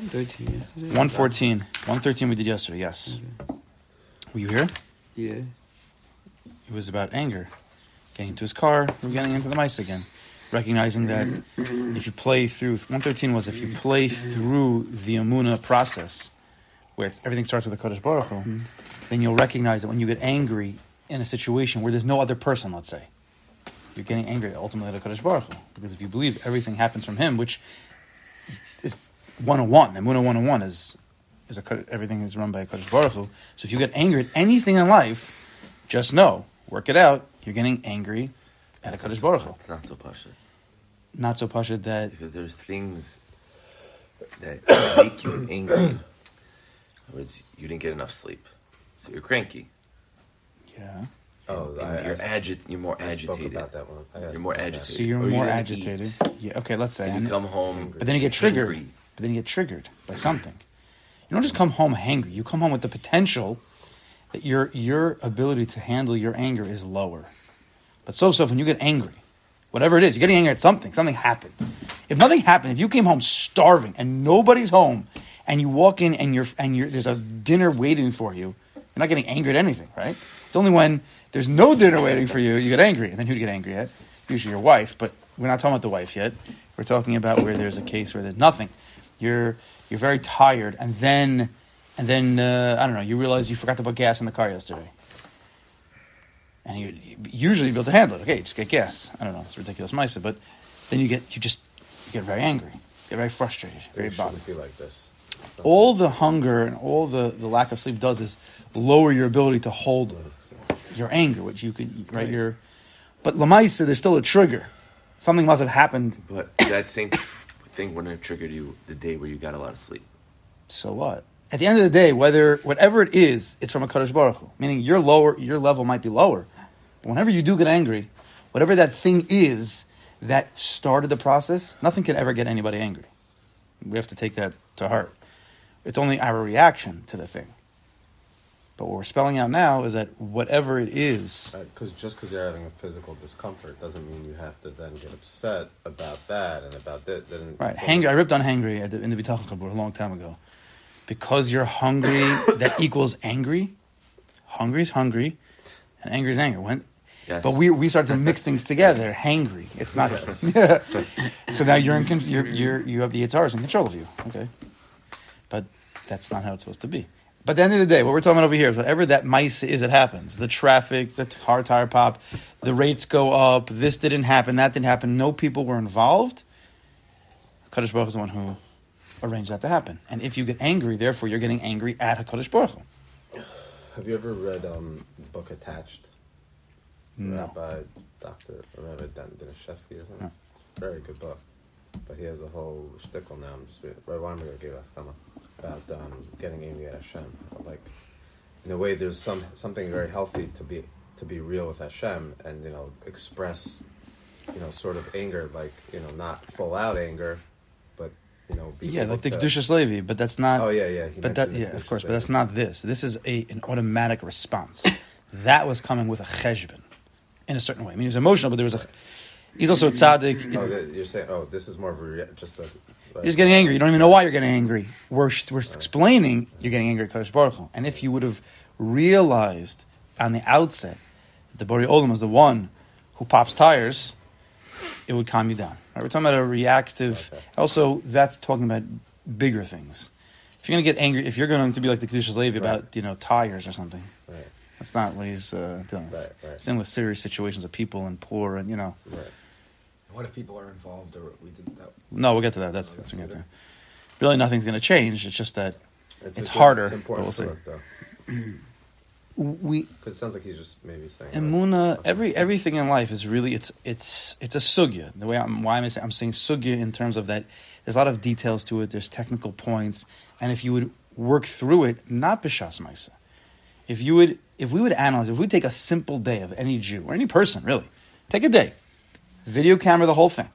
113 yesterday. 114. 113 we did yesterday, yes. Were you here? Yeah. It was about anger. Getting into his car, we're getting into the mice again. Recognizing that if you play through, 113 was if you play through the Amuna process, where it's, everything starts with the Kodesh Baruch Hu, mm-hmm. then you'll recognize that when you get angry in a situation where there's no other person, let's say, you're getting angry ultimately at Kodesh Baruch Hu. Because if you believe everything happens from him, which is 101, Amuna 101 is, is a, Kod- everything is run by Kodesh Baruch Hu. So if you get angry at anything in life, just know, work it out, you're getting angry at a Kodesh Baruch Hu. It's not so pasha Not so pashut that, because there's things that make you angry. In other words, you didn't get enough sleep, so you're cranky. yeah. Oh, and I- you're I- agit. You're more I spoke agitated. about that one. I You're more agitated. So you're Or more didn't agitated. eat. Yeah, okay, let's say. And And- you come home, but then you get triggered. angry. But then you get triggered by something. You don't just come home hangry. You come home with the potential that your your ability to handle your anger is lower. But so so when you get angry, whatever it is, you're getting angry at something. Something happened. If nothing happened, if you came home starving and nobody's home, and you walk in and you're and you're, there's a dinner waiting for you, you're not getting angry at anything, right? It's only when there's no dinner waiting for you you get angry, and then who'd get angry at? Usually your wife. But we're not talking about the wife yet. We're talking about where there's a case where there's nothing. You're you're very tired, and then and then uh, I don't know. You realize you forgot to put gas in the car yesterday, and you, you usually be able to handle it. Okay, just get gas. I don't know. It's ridiculous, Misa, but then you get you just you get very angry, get very frustrated, very bothered. be like this. All the hunger and all the, the lack of sleep does is lower your ability to hold your anger, which you could right. Your but Lamaisa, there's still a trigger. Something must have happened. But that same thing wouldn't have triggered you the day where you got a lot of sleep. So what? At the end of the day, whether whatever it is, it's from a Kadosh Baruch Hu. Meaning your lower, your level might be lower. But whenever you do get angry, whatever that thing is that started the process, nothing can ever get anybody angry. We have to take that to heart. It's only our reaction to the thing. But what we're spelling out now is that whatever it is, uh, Because just because you're having a physical discomfort doesn't mean you have to then get upset about that and about that. Then right? Hangry. I ripped on hangry at the, in the Bitachon Chabur a long time ago. Because you're hungry, that equals angry. Hungry is hungry, and angry is angry. When, Yes. But we we start to mix things together. Hangry. It's not. so now you're in. con- You're, you're you have the Yitzhars in control of you. Okay. But that's not how it's supposed to be. But at the end of the day, what we're talking about over here is whatever that mice is that happens. The traffic, the car tire pop, the rates go up. This didn't happen. That didn't happen. No people were involved. Kadosh Baruch is the one who arranged that to happen. And if you get angry, therefore you're getting angry at Hakadosh Baruch Hu. Have you ever read um, the book Attached? No. By Dr. Rabbi Dan Dinashevsky or something? No. It's a very good book. But he has a whole shtickle now. I'm just reading. Rabbi Weinberger gave us come about um, getting angry at Hashem. Like, in a way, there's some something very healthy to be to be real with Hashem and you know express you know sort of anger, like you know not full out anger, but you know Yeah, like the Kedushas Levi, but that's not. Oh yeah, yeah. But that, yeah, of course, but that's not this. This is a an automatic response. that was coming with a cheshbon, in a certain way. I mean, he was emotional, but there was a. He's also a tzaddik. Oh, you're saying, oh, this is more of a just a. You're just getting angry. You don't even know why you're getting angry. We're, we're explaining you're getting angry at Kadosh Baruch Hu. And if you would have realized on the outset that the Bori Olam is the one who pops tires, it would calm you down. Right? We're talking about a reactive. Okay. Also, that's talking about bigger things. If you're going to get angry, if you're going to be like the Kedushas Levi about Right. you know tires or something, Right, that's not what he's uh, dealing with. right, dealing with serious situations of people and poor and you know. Right. What if people are involved or we did that? No, we'll get to that. That's oh, that's what we're going to get to. Really, nothing's going to change. It's just that It's a good- harder, It's important but we'll look, though. we Because it sounds like he's just maybe saying. like, Emuna, okay. every everything in life is really it's it's it's a sugya. The way I'm why am I saying I'm saying sugya in terms of that there's a lot of details to it. There's technical points, and if you would work through it, not b'shas ma'isa. If you would, if we would analyze, if we take a simple day of any Jew or any person, really, take a day, video camera the whole thing,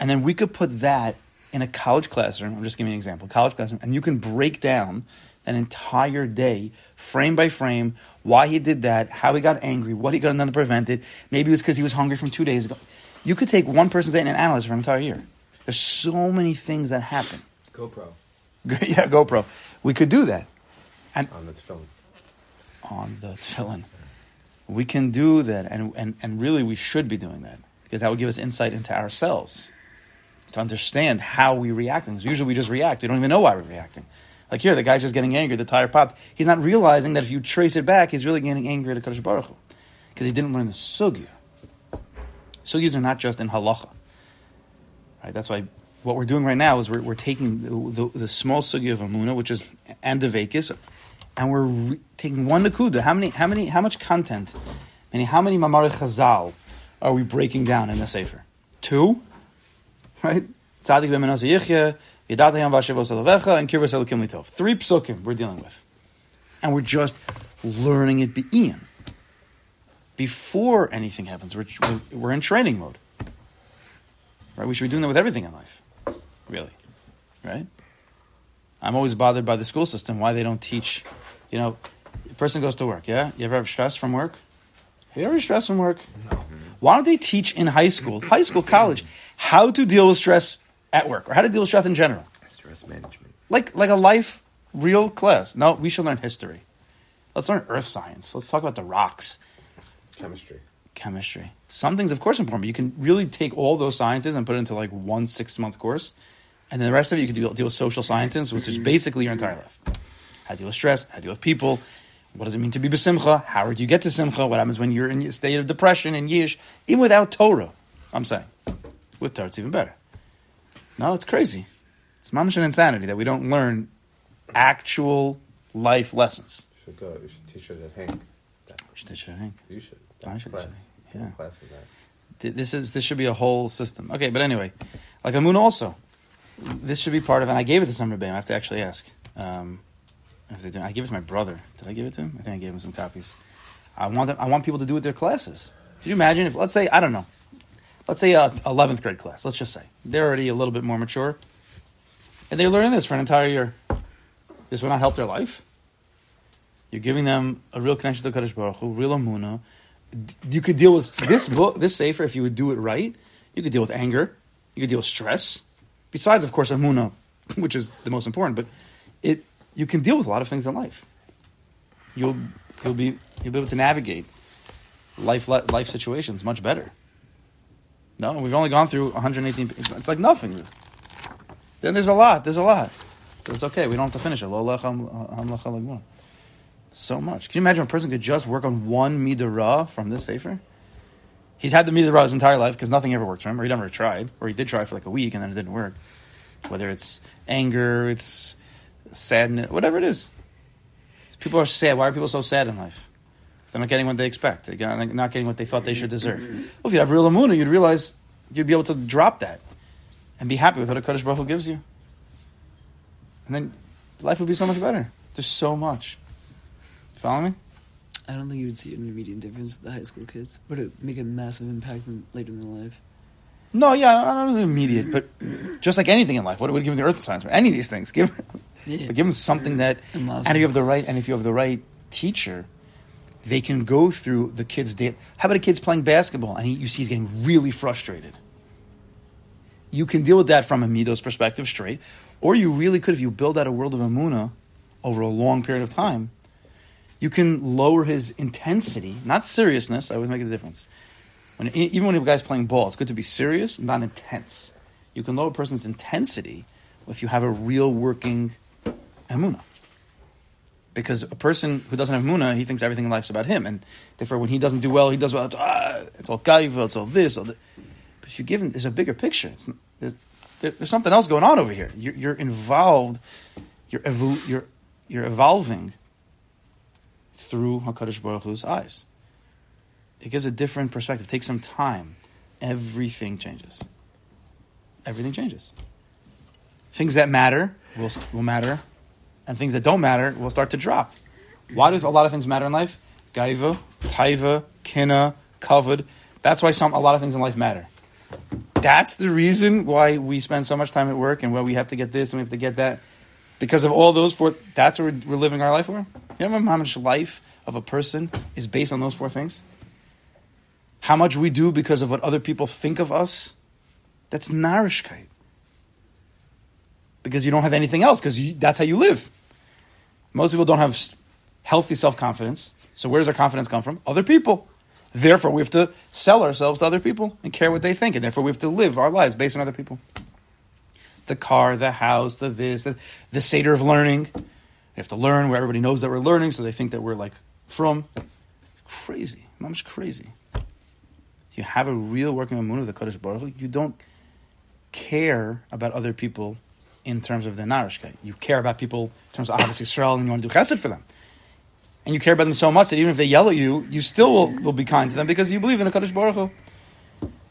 and then we could put that in a college classroom. I'm just giving you an example, college classroom, and you can break down an entire day, frame by frame, why he did that, how he got angry, what he got done to prevent it. Maybe it was because he was hungry from two days ago. You could take one person's day and analyze for an entire year. There's so many things that happen. GoPro. yeah, GoPro. We could do that And on the film. on the tefillin. We can do that, and, and, and really we should be doing that because that would give us insight into ourselves to understand how we react. things. Usually we just react. We don't even know why we're reacting. Like here, the guy's just getting angry. The tire popped. He's not realizing that if you trace it back, he's really getting angry at Kadosh Baruch Hu because he didn't learn the sugya. Sugyas are not just in halacha. Right? That's why what we're doing right now is we're, we're taking the, the, the small sugya of Amuna, which is and the Vekis, and we're re- taking one nakuda. How many? How many? How much content? Meaning, how many mamar chazal are we breaking down in the sefer? Two, right? Tzadik v'ashavos alavecha, and litov. Three psukim we're dealing with, and we're just learning it be'in. Before anything happens, we're, we're, in training mode. Right? We should be doing that with everything in life, really. Right? I'm always bothered by the school system why they don't teach. You know, a person goes to work. Yeah, you ever have stress from work? You ever have stress from work? Why don't they teach in high school, high school, college, how to deal with stress at work or how to deal with stress in general? Stress management. Like like a life real class. No, we should learn history. Let's learn earth science. Let's talk about the rocks, Chemistry. chemistry. Some things, of course, important. But you can really take all those sciences and put it into like one six month course, and then the rest of it you can deal, deal with social sciences, which is basically your entire life. How to deal with stress, how to deal with people. What does it mean to be besimcha? How do you get to simcha? What happens when you're in a state of depression and yish? Even without Torah, I'm saying. With Torah, it's even better. No, it's crazy. It's mamish and insanity that we don't learn actual life lessons. Should go. You should teach it at Hank. That- We should teach it, I think. You should. I should class. yeah. class is that? This is this should be a whole system. Okay, but anyway, like Amun also, this should be part of. And I gave it to Summer Bam. I have to actually ask. Um, if they do, I gave it to my brother. Did I give it to him? I think I gave him some copies. I want them, I want people to do it with their classes. Could you imagine if let's say I don't know, let's say a eleventh grade class. Let's just say they're already a little bit more mature, and they're learning this for an entire year. This would not help their life. You're giving them a real connection to Kadosh Baruch Hu, real amuna. You could deal with this book, this sefer, if you would do it right. You could deal with anger. You could deal with stress. Besides, of course, amuna, which is the most important. But it, you can deal with a lot of things in life. You'll, you'll be, you'll be able to navigate life, life situations much better. No, we've only gone through 118. It's like nothing. Then there's a lot. There's a lot. But it's okay. We don't have to finish it. So much. Can you imagine a person could just work on one midah from this sefer? He's had the midah his entire life because nothing ever worked for him, or he never tried, or he did try for like a week and then it didn't work. Whether it's anger, it's sadness, whatever it is. People are sad. Why are people so sad in life? Because they're not getting what they expect. They're not getting what they thought they should deserve. Well, if you have real amuna, you'd realize you'd be able to drop that and be happy with what a Kaddish Baruch Hu gives you. And then life would be so much better. There's so much. You follow me? I don't think you would see an immediate difference with the high school kids, but it make a massive impact in, later in their life. No, yeah, I don't, know immediate, but just like anything in life, what would give them the earth science? Any of these things, give, Yeah. but give them something that, And if you have the right, and if you have the right teacher, they can go through the kid's day. How about a kid's playing basketball and he, you see he's getting really frustrated? You can deal with that from a Midos perspective straight, or you really could, if you build out a world of Amuna over a long period of time, you can lower his intensity, not seriousness. I always make a difference. When, even when a guy's playing ball, it's good to be serious, not intense. You can lower a person's intensity if you have a real working emuna. Because a person who doesn't have emuna, he thinks everything in life's about him, and therefore when he doesn't do well, he does well. It's, ah, it's all gaiva, it's all this, all. But if you give him, there's a bigger picture. There's, there, there's something else going on over here. You're, you're involved. You're you're you're evolving through Hakadosh Baruch Hu's eyes. It gives a different perspective. It takes some time. Everything changes. Everything changes. Things that matter will will matter, and things that don't matter will start to drop. Why do a lot of things matter in life? Gaiva, taiva, kina, kavod. That's why some a lot of things in life matter. That's the reason why we spend so much time at work and why we have to get this and we have to get that. Because of all those four, that's what we're, we're living our life for. You know how much life of a person is based on those four things? How much we do because of what other people think of us? That's narishkeit. Because you don't have anything else because that's how you live. Most people don't have healthy self confidence. So where does our confidence come from? Other people. Therefore, we have to sell ourselves to other people and care what they think, and therefore we have to live our lives based on other people. The car, the house, the this, the, the seder of learning. We have to learn where everybody knows that we're learning, so they think that we're like from. Crazy, mom's crazy. You have a real working moon of the Kodesh Baruch you don't care about other people in terms of the narishkeit. You care about people in terms of Ahavas Yisrael, and you want to do chesed for them. And you care about them so much that even if they yell at you, you still will, will be kind to them because you believe in a Kodesh Baruch Hu.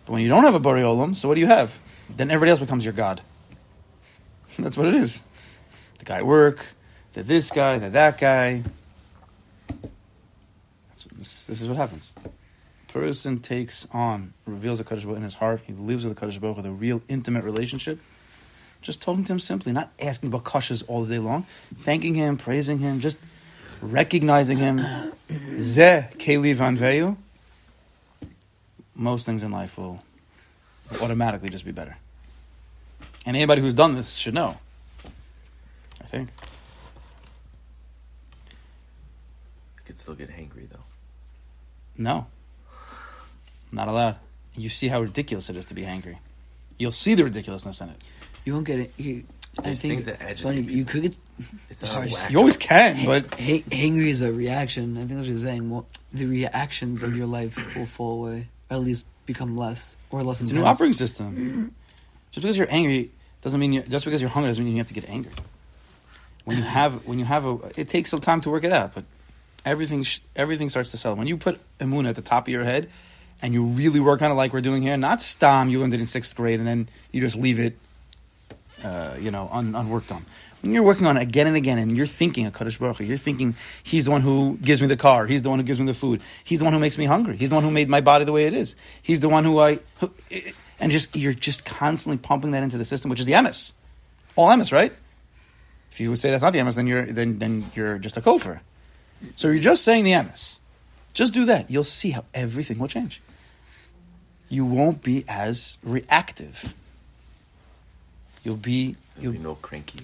But when you don't have a Bari so what do you have? Then everybody else becomes your God. That's what it is. The guy at work, the this guy, the that guy. This, this is what happens. Person takes on, reveals a Kodesh Baruch in his heart. He lives with the Kodesh Baruch with a real intimate relationship. Just talking to him simply, not asking about kashas all day long, thanking him, praising him, just recognizing him. Ze keli vanveyu. Most things in life will automatically just be better. And anybody who's done this should know. I think. You could still get hangry though. No. Not allowed. You see how ridiculous it is to be angry. You'll see the ridiculousness in it. You won't get it. You, I think that it's agitate funny. You could get It's Sorry. You always can, but Ha- hangry is a reaction. I think that's what you're saying. Well, the reactions of your life will fall away, or at least become less or less it's a new operating system. Just because you're angry doesn't mean you just because you're hungry doesn't mean you have to get angry. When you have when you have a it takes some time to work it out, but everything sh- everything starts to settle. When you put Emunah at the top of your head and you really work on it like we're doing here, not stam you learned it in sixth grade and then you just leave it uh, you know, un, unworked on. When you're working on it again and again, and you're thinking Kadosh Baruch Hu, you're thinking He's the one who gives me the car, He's the one who gives me the food, He's the one who makes me hungry, He's the one who made my body the way it is, He's the one who I, who, and just you're just constantly pumping that into the system, which is the emes, all emes, right? If you would say that's not the emes, then you're then then you're just a kofar. So you're just saying the emes. Just do that. You'll see how everything will change. You won't be as reactive. You'll be There'll you'll be no cranky,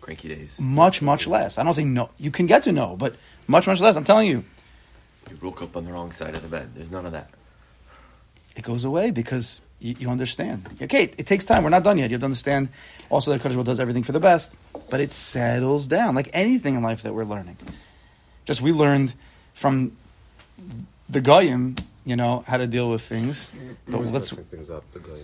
cranky days. much much less. I don't say no. You can get to no, but much much less. I'm telling you, You woke up on the wrong side of the bed. There's none of that. it goes away because you, you understand. Okay, it, it takes time. We're not done yet. You have to understand also that Kodesh Baruch does everything for the best, but it settles down like anything in life that we're learning. Just we learned from the goyim, you know, how to deal with things. But let's things up. The guy.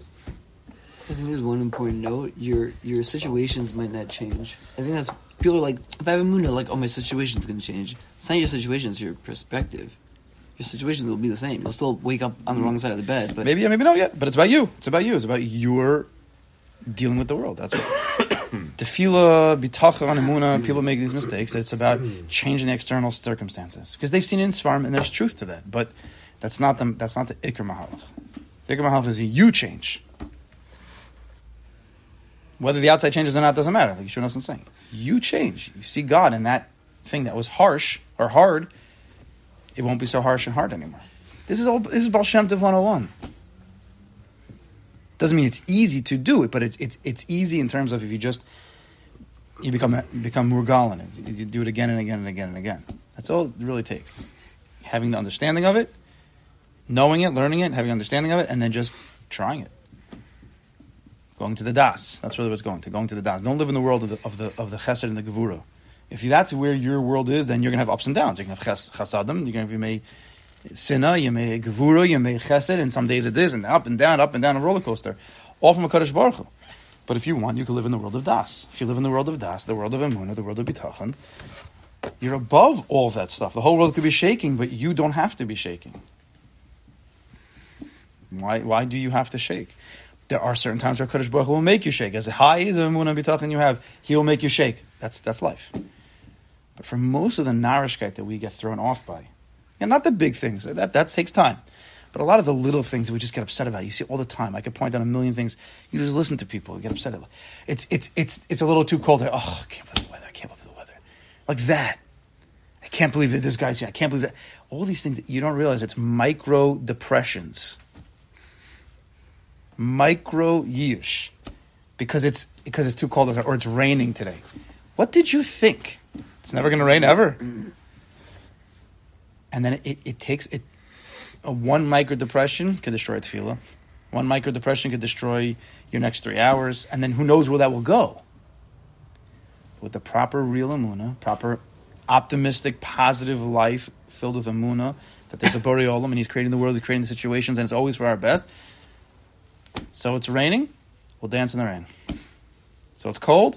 I think there's one important note. Your your situations might not change. I think that's people are like, if I have a moon, like, oh, my situation's gonna change. It's not your situation; it's your perspective. Your situations will be the same. You'll still wake up on the wrong side of the bed, but maybe yeah, maybe not yet, but it's about you. It's about you. It's about your dealing with the world. That's what. Tefillah, bitachon, emuna. People make these mistakes. It's about changing the external circumstances because they've seen in Svarim and there's truth to that. But that's not the that's not the ikr mahalach. The mahalach is a you change. Whether the outside changes or not doesn't matter. Like Yeshua Nelson saying, you change. You see God in that thing that was harsh or hard. It won't be so harsh and hard anymore. This is all. This is Baal Shem Tov 101. Doesn't mean it's easy to do it, but it, it's it's easy in terms of if you just you become become murgal in. You, you do it again and again and again and again. That's all it really takes. Having the understanding of it, knowing it, learning it, having understanding of it, and then just trying it. Going to the das. That's really what's going to. Going to the das. Don't live in the world of the of the of the chesed and the gevura. If that's where your world is, then you're gonna have ups and downs. You're gonna have ches, chasadim. You're gonna have you may sinna, you may gevura, you may chesed, and some days it is, and up and down, up and down a roller coaster, all from a Kaddish Baruch Hu. But if you want, you can live in the world of das. If you live in the world of das, the world of emunah, the world of bitachon, you're above all that stuff. The whole world could be shaking, but you don't have to be shaking. Why? Why do you have to shake? There are certain times where Kaddish Baruch Hu will make you shake. As high as emunah and bitachon you have, He will make you shake. That's that's life. But for most of the narishkeit that we get thrown off by, and not the big things, that, that takes time. But a lot of the little things that we just get upset about, you see all the time. I could point out a million things. You just listen to people, you get upset. It's, it's, it's, it's a little too cold. Oh, I can't believe the weather. I can't believe the weather. Like that. I can't believe that this guy's here. I can't believe that. All these things that you don't realize, it's micro depressions. Micro yish. because it's because it's too cold or it's raining today. What did you think? It's never going to rain ever. And then it, it takes it a one micro depression could destroy tefillah. One micro depression could destroy your next three hours, and then who knows where that will go. With the proper real amuna, proper optimistic, positive life filled with amuna, that there's a Borei Olam and He's creating the world, He's creating the situations, and it's always for our best. So it's raining, we'll dance in the rain. So it's cold,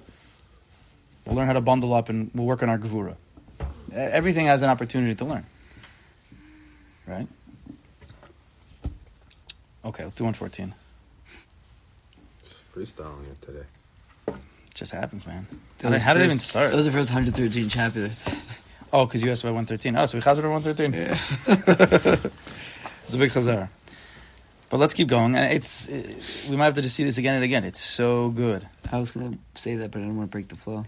we'll learn how to bundle up and we'll work on our gevura. Everything has an opportunity to learn. Right? Okay, let's do 114. Freestyling it today. It just happens, man. That How did, was how did it even start? That was the first 113 chapters. Oh, because you asked about 113. Oh, so we chazar 113. Yeah. It's a big chazar. But let's keep going. And it's it, we might have to just see this again and again. It's so good. I was gonna say that, but I didn't want to break the flow.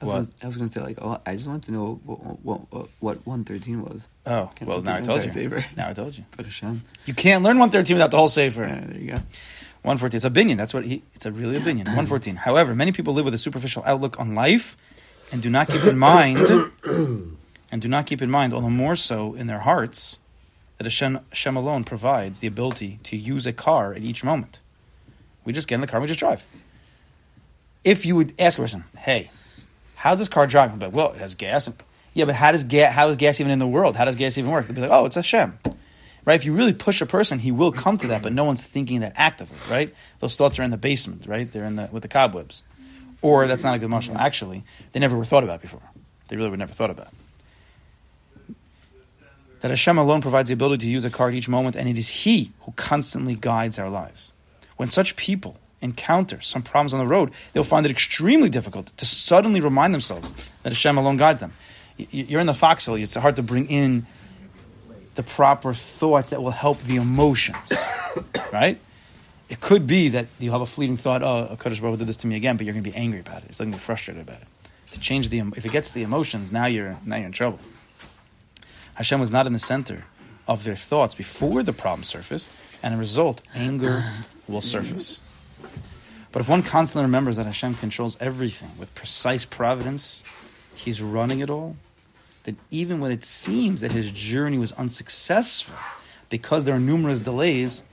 I was, What? Gonna, I was gonna say like, oh, I just want to know what what, what, what 113 was. Oh, Can well, now I told you. saver? Now I told you. You can't learn 113 without the whole sefer. Yeah, there you go. 114. It's a binyan. That's what he. It's a really a binyan. 114. However, many people live with a superficial outlook on life, and do not keep in mind, and do not keep in mind, all the more so in their hearts, that Hashem, Hashem alone provides the ability to use a car at each moment. We just get in the car, and we just drive. If you would ask a person, "Hey, how's this car driving?" But well, it has gas. Yeah, but how does gas? How is gas even in the world? How does gas even work? They'd be like, "Oh, it's Hashem." right? If you really push a person, he will come to that, but no one's thinking that actively, right? Those thoughts are in the basement, right? They're in the with the cobwebs, or that's not a good marshal. Actually, they never were thought about before. They really were never thought about. That Hashem alone provides the ability to use a card each moment, and it is He who constantly guides our lives. When such people encounter some problems on the road, they'll find it extremely difficult to suddenly remind themselves that Hashem alone guides them. You're in the foxhole; it's hard to bring in the proper thoughts that will help the emotions, right? It could be that you have a fleeting thought, oh, Baruch Hu did this to me again, but you're going to be angry about it. It's going to be frustrated about it. To change the, if it gets the emotions, now you're, now you're in trouble. Hashem was not in the center of their thoughts before the problem surfaced, and as a result, anger will surface. But if one constantly remembers that Hashem controls everything with precise providence, He's running it all, then even when it seems that his journey was unsuccessful because there are numerous delays,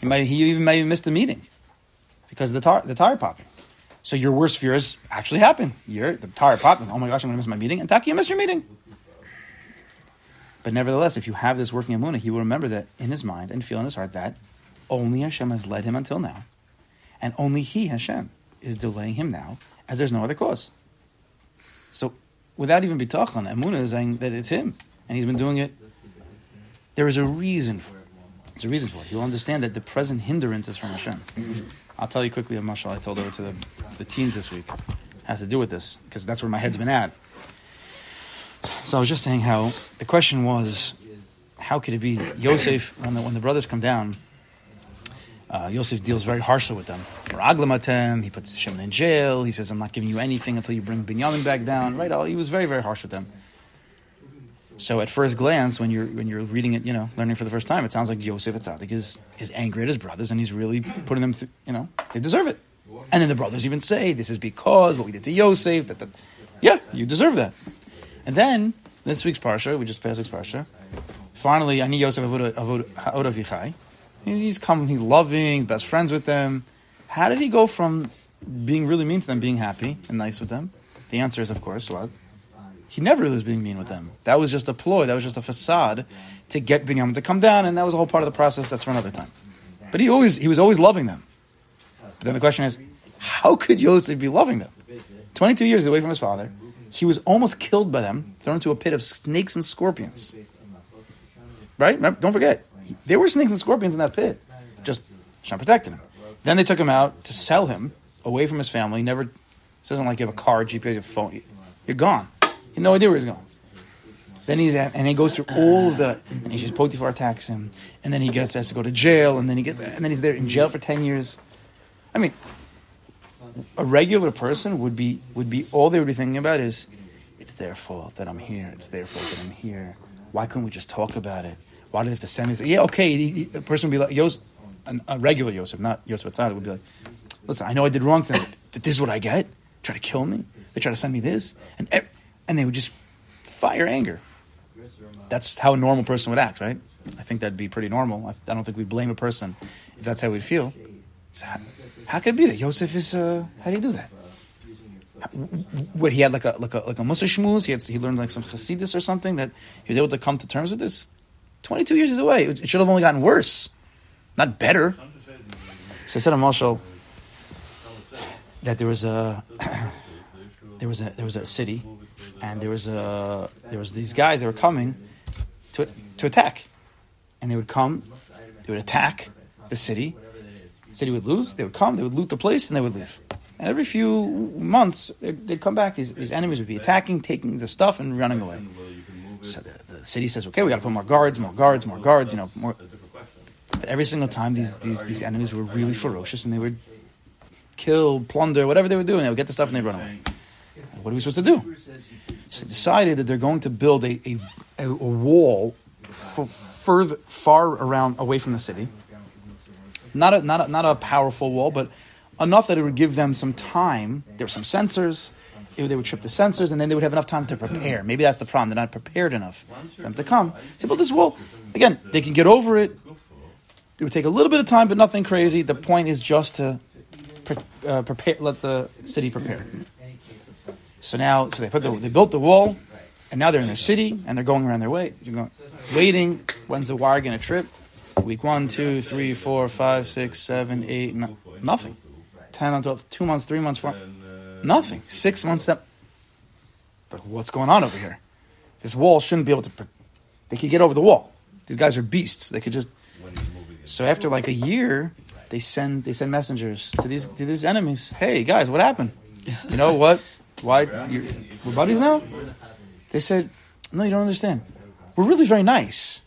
he might he even may have missed a meeting because of the tire, the tire popping. So your worst fears actually happen. You're the tire popping. Oh my gosh, I'm going to miss my meeting. And Taki, you missed your meeting. But nevertheless, if you have this working amuna, he will remember that in his mind and feel in his heart that only Hashem has led him until now, and only He, Hashem, is delaying him now, as there's no other cause. So, without even bitachon, Amuna is saying that it's him, and he's been doing it. There is a reason for it. There's a reason for it. You'll understand that the present hindrance is from Hashem. I'll tell you quickly a mashal I told over to the, the teens this week. has to do with this, because that's where my head's been at. So I was just saying how the question was, how could it be Yosef when the when the brothers come down? Uh, Yosef deals very harshly with them. He puts Shimon in jail. He says, "I'm not giving you anything until you bring Binyamin back down." Right? He was very very harsh with them. So at first glance, when you're when you're reading it, you know, learning for the first time, it sounds like Yosef Atzadik is is angry at his brothers, and he's really putting them, through, you know, they deserve it. And then the brothers even say, "This is because what we did to Yosef." That, that, yeah, you deserve that. And then this week's parsha, we just passed week's parsha. Finally, Ani Yosef Avoda He's come, he's loving, best friends with them. How did he go from being really mean to them, being happy and nice with them? The answer is, of course, what? He never really was being mean with them. That was just a ploy. That was just a facade to get Binyamin to come down, and that was a whole part of the process. That's for another time. But he always he was always loving them. But then the question is, how could Yosef be loving them? Twenty-two years away from his father, he was almost killed by them, thrown into a pit of snakes and scorpions. Right? Remember, don't forget, there were snakes and scorpions in that pit. Just Hashem protected him. Then they took him out to sell him away from his family. Never, this isn't like you have a car, GPS, your phone. You're gone. You have no idea where he's going. Then he's at, and he goes through all of the, and he just Potiphar attacks him, and then he gets has to go to jail, and then he gets, and then he's there in jail for ten years. I mean, a regular person would be would be all they would be thinking about is, it's their fault that I'm here. It's their fault that I'm here. Why couldn't we just talk about it? Why do they have to send me? Yeah, okay. he- he- A person would be like Yosef, a regular Yosef, not Yosef Atzad, would be like, listen, I know I did wrong but This is what I get. Try to kill me. They try to send me this, and and they would just fire anger. That's how a normal person would act, right? I think that'd be pretty normal. I, I don't think we blame a person if that's how we'd feel. So how, how could it be that Yosef is? Uh, how do you do that? What he had like a like a like a Musa shmuz. He had he learned like some Hasidus or something that he was able to come to terms with this. Twenty two years is away. It, it should have only gotten worse, not better. So I said to Marshall that there was a there was a there was a city, and there was a there was these guys that were coming to to attack, and they would come, they would attack the city. The city would lose. They would come. They would loot the place, and they would leave. And every few months, they'd, they'd come back. These, these enemies would be attacking, taking the stuff, and running away. So the, the city says, "Okay, we got to put more guards, more guards, more guards." You know, more. But every single time, these these these enemies were really ferocious, and they would kill, plunder, whatever they were doing. They would get the stuff and they'd run away. What are we supposed to do? So they decided that they're going to build a, a, a, a wall f- further, far around, away from the city. Not a, not, a, not a powerful wall, but enough that it would give them some time. There were some sensors. It- They would trip the sensors, and then they would have enough time to prepare. Maybe that's the problem. They're not prepared enough for them to come. So build this wall. Again, they can get over it. It would take a little bit of time, but nothing crazy. The point is just to pre- uh, prepare, let the city prepare. So now, so they put the, they built the wall, and now they're in their city, and they're going around their way, going, waiting. When's the wire going to trip? Week one, two, three, four, five, six, seven, eight, no, nothing. Ten on twelve, two months, three months, four, nothing. Six months. Seven. What's going on over here? This wall shouldn't be able to. They could get over the wall. These guys are beasts. They could just. So after like a year, they send they send messengers to these to these enemies. Hey guys, what happened? You know what? Why we're buddies now? They said, no, you don't understand. We're really very nice.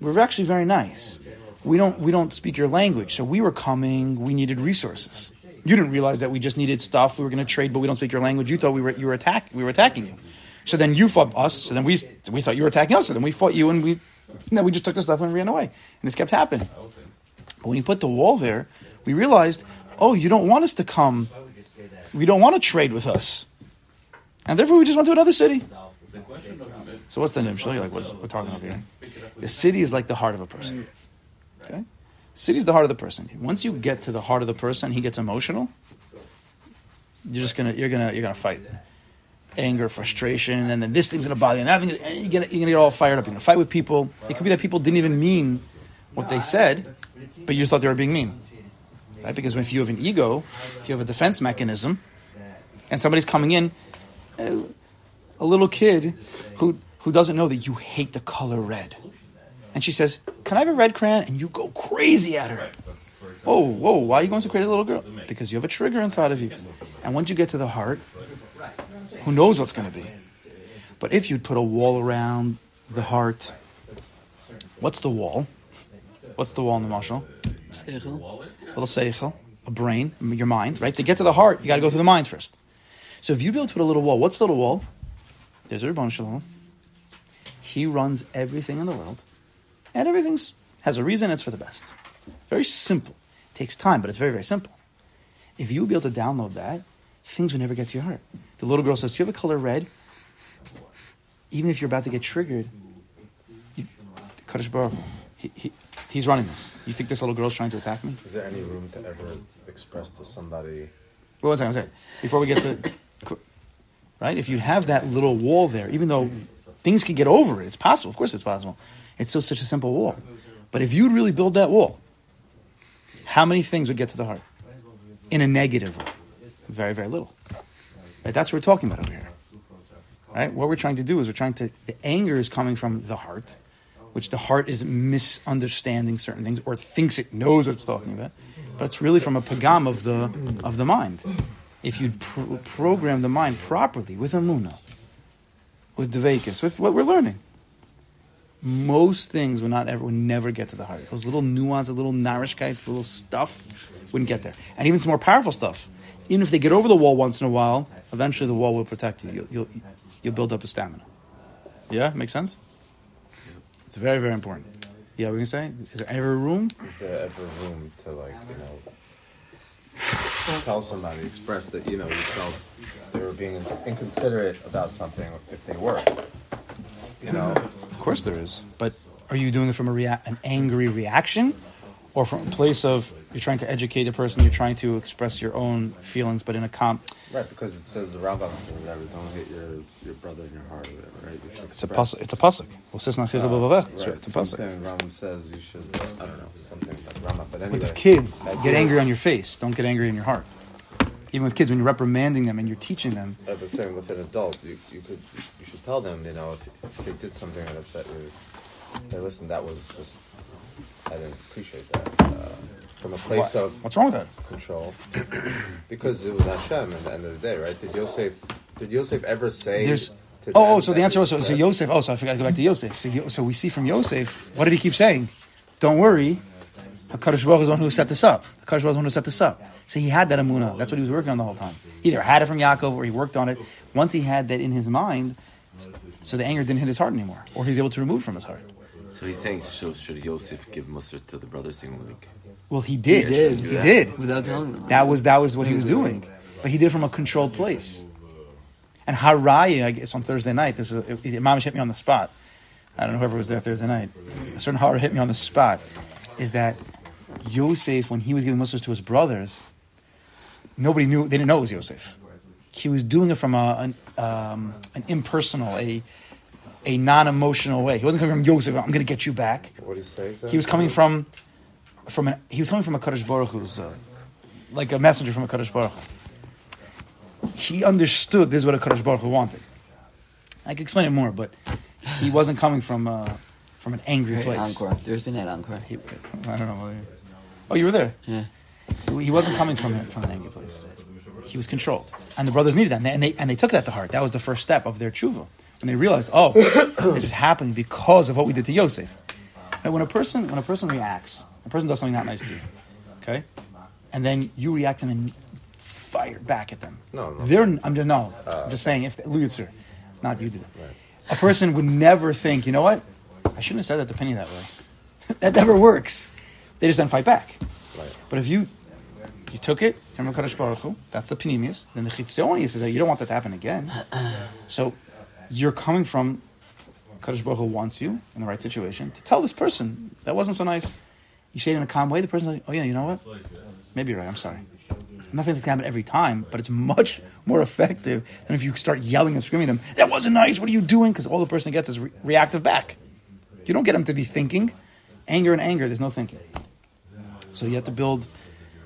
We're actually very nice. We don't we don't speak your language, so we were coming. We needed resources. You didn't realize that we just needed stuff. We were going to trade, but we don't speak your language. You thought we were you were attack we were attacking you. So then you fought us. So then we we thought you were attacking us. So then we fought you, and we and then we just took the stuff and ran away. And this kept happening. But when you put the wall there, we realized, oh, you don't want us to come. We don't want to trade with us. And therefore, we just went to another city. So what's the nimshal? You're like, what is, we're talking about here? The city is like the heart of a person. Okay? City is the heart of the person. Once you get to the heart of the person, he gets emotional. You're just gonna, you're gonna, you're gonna fight. Anger, frustration, and then this thing's gonna bother you, and that thing, and you're gonna, you're gonna get all fired up. You're gonna fight with people. It could be that people didn't even mean what they said, but you just thought they were being mean. Right? Because if you have an ego, if you have a defense mechanism, and somebody's coming in, uh, a little kid who who doesn't know that you hate the color red, and she says, "Can I have a red crayon?" and you go crazy at her. Whoa, whoa! Why are you going so crazy, little girl? Because you have a trigger inside of you, and once you get to the heart, who knows what's going to be? But if you'd put a wall around the heart, what's the wall? What's the wall in the marshal? Seichel. little seichel, a brain, your mind, right? To get to the heart, you got to go through the mind first. So if you be able to put a little wall, what's the little wall? There's a Ribbon Shalom. He runs everything in the world, and everything has a reason. It's for the best. Very simple. It takes time, but it's very very simple. If you would be able to download that, things would never get to your heart. The little girl says, "Do you have a color red?" Even if you're about to get triggered, you, Kadosh Baruch, he, he, he's running this. You think this little girl's trying to attack me? Is there any room to ever express to somebody? Well, one second, one second. Before we get to, right? If you have that little wall there, even though things can get over it, it's possible. Of course, it's possible. It's still such a simple wall. But if you'd really build that wall, how many things would get to the heart in a negative way? Very, very little. Right? That's what we're talking about over here. Right? What we're trying to do is we're trying to. The anger is coming from the heart, which the heart is misunderstanding certain things or thinks it knows what it's talking about, but it's really from a pagam of the of the mind. If you pro- program the mind properly with amuna, with devekis, with what we're learning, most things would not ever would never get to the heart. Those little nuances, little narishkites, little stuff wouldn't get there, and even some more powerful stuff. Even if they get over the wall once in a while, eventually the wall will protect you. You'll you'll, you'll build up a stamina. Yeah, makes sense. It's very very important. Yeah, we can say. Is there ever room? Is there ever room to like you know tell somebody, express that you know you felt they were being inconsiderate about something if they were. You know, Of course there is. But are you doing it from a rea- an angry reaction or from a place of you're trying to educate a person, you're trying to express your own feelings, but in a comp. right? Because it says the Rambam says whatever, don't hit your your brother in your heart or whatever, right? It's a pasuk. Uh, it's a pasuk. Well, sis nach chizul b'vavech. It's Right, it's a pasuk. Rambam says you should, I don't know, something like Rambam, but anyway. With the kids, get angry on your face. Don't get angry in your heart. Even with kids, when you're reprimanding them and you're teaching them, Yeah, but saying with an adult, you, you could you should tell them, you know, if, if they did something that upset you, hey, listen, that was just I didn't appreciate that. Uh, from a place What? of what's wrong with that? control, because it was Hashem at the end of the day, right? Did Yosef did Yosef ever say? There's to oh, oh, so the answer was so, so? Yosef. Oh, so I forgot to go back to Yosef. So, so we see from Yosef, what did he keep saying? Don't worry, Hakadosh Baruch is the one who set this up. Hakadosh Baruch is the one who set this up. So he had that amuna. That's what he was working on the whole time. He either had it from Yaakov or he worked on it. Once he had that in his mind, so the anger didn't hit his heart anymore, or he was able to remove from his heart. So he's saying, so should Yosef give Musr to the brothers saying like, Well, he did. He did. He did. without telling them. That was that was what he was doing, but he did it from a controlled place. And Haraya, I guess on Thursday night, this is it, Imam hit me on the spot. I don't know whoever was there Thursday night. A certain Hara hit me on the spot. Is that Yosef when he was giving Muslims to his brothers? Nobody knew. They didn't know it was Yosef. He was doing it from a, an, um, an impersonal, a a non-emotional way. He wasn't coming from Yosef. I'm going to get you back. What do you say? He was coming from from an he was coming from a Kaddish Baruch Hu's uh, like a messenger from a Kaddish Baruch. He understood this is what a Kaddish Baruch Hu wanted. I can explain it more, but he wasn't coming from uh, from an angry Right, place. Encore. Thursday night encore. He, I don't know. Oh, you were there. Yeah. He wasn't coming from from an angry place. He was controlled, and the brothers needed that, and they, and they and they took that to heart. That was the first step of their tshuva, when they realized, oh, this is happening because of what we did to Yosef. Now, when a person when a person reacts, a person does something not nice to you, okay, and then you react and then fire back at them. No, no. they're I'm just no, I'm just saying if Lutzer, not you did it. A person would never think, you know what, I shouldn't have said that to Penny that way. that never works. They just then fight back. Right. But if you you took it from Kadosh Baruch Hu, that's the pinimis. Then the chitzonius is that you don't want that to happen again. So you're coming from Kadosh Baruch Hu wants you in the right situation to tell this person that wasn't so nice. You say it in a calm way. The person's like, oh yeah, you know what? Maybe you're right. I'm sorry. I'm not saying happen every time, but it's much more effective than if you start yelling and screaming at them. That wasn't nice. What are you doing? Because all the person gets is re- reactive back. You don't get them to be thinking. Anger and anger, there's no thinking. So you have to build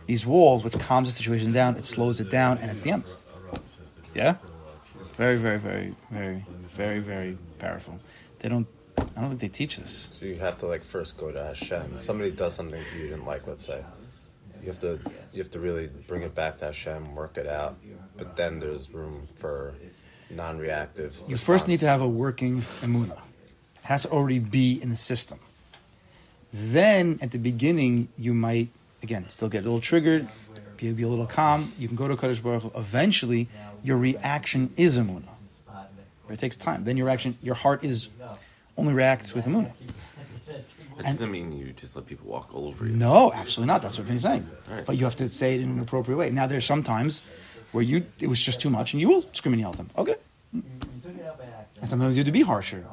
these walls, which calms the situation down. It slows it down, and it's the emes. Yeah, very, very, very, very, very, very powerful. They don't. I don't think they teach this. So you have to like first go to Hashem. Somebody does something to you you didn't like, let's say. You have to you have to really bring it back to Hashem, work it out. But then there's room for non-reactive. You first need to have a working emuna. It has to already be in the system. Then at the beginning, you might again still get a little triggered, be, be a little calm. You can go to Kadosh Baruch Hu. Eventually, your reaction is emuna. But it takes time. Then your reaction, your heart is only reacts with emuna. that doesn't mean you just let people walk all over you. No, absolutely not. That's what he's saying. Right. But you have to say it in an appropriate way. Now, there's some times where you it was just too much, and you will scream and yell at them. Okay. And sometimes you have to be harsher.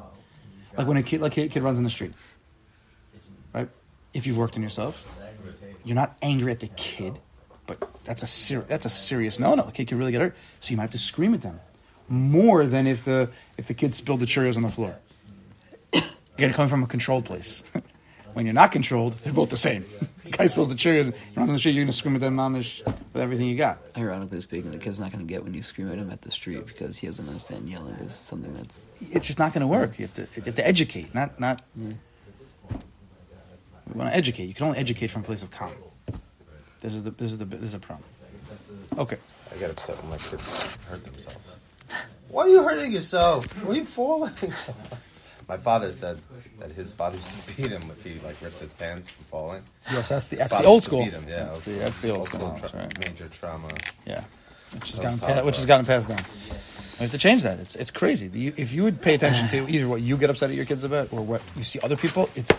Like when a kid, like a kid runs in the street, right? If you've worked on yourself, you're not angry at the kid, but that's a ser- that's a serious no no. The kid can really get hurt, so you might have to scream at them more than if the if the kid spilled the Cheerios on the floor. Again, coming from a controlled place. when you're not controlled, they're both the same. the guy spills the Cheerios, you run on the street, you're going to scream at them mamish with everything you got. Ironically speaking, the kid's not going to get when you scream at him at the street because he doesn't understand yelling is something that's. It's just not going to work. You have to, you have to educate, not not. Mm. We want to educate. You can only educate from a place of calm. This is the this is the this is a problem. Okay. I get upset when my kids hurt themselves. Why are you hurting yourself? Why are you falling? My father said that his father used to beat him if he like ripped his pants from falling. Yes, that's the, that's the old school. Beat him. Yeah, that's the, that's the old school. tra- right? major trauma. Yeah, which has gotten pa- which has gotten passed down. We have to change that. It's it's crazy. You, if you would pay attention to either what you get upset at your kids about or what you see other people, it's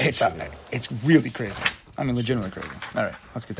it's uh, it's really crazy. I mean, legitimately crazy. All right, let's get.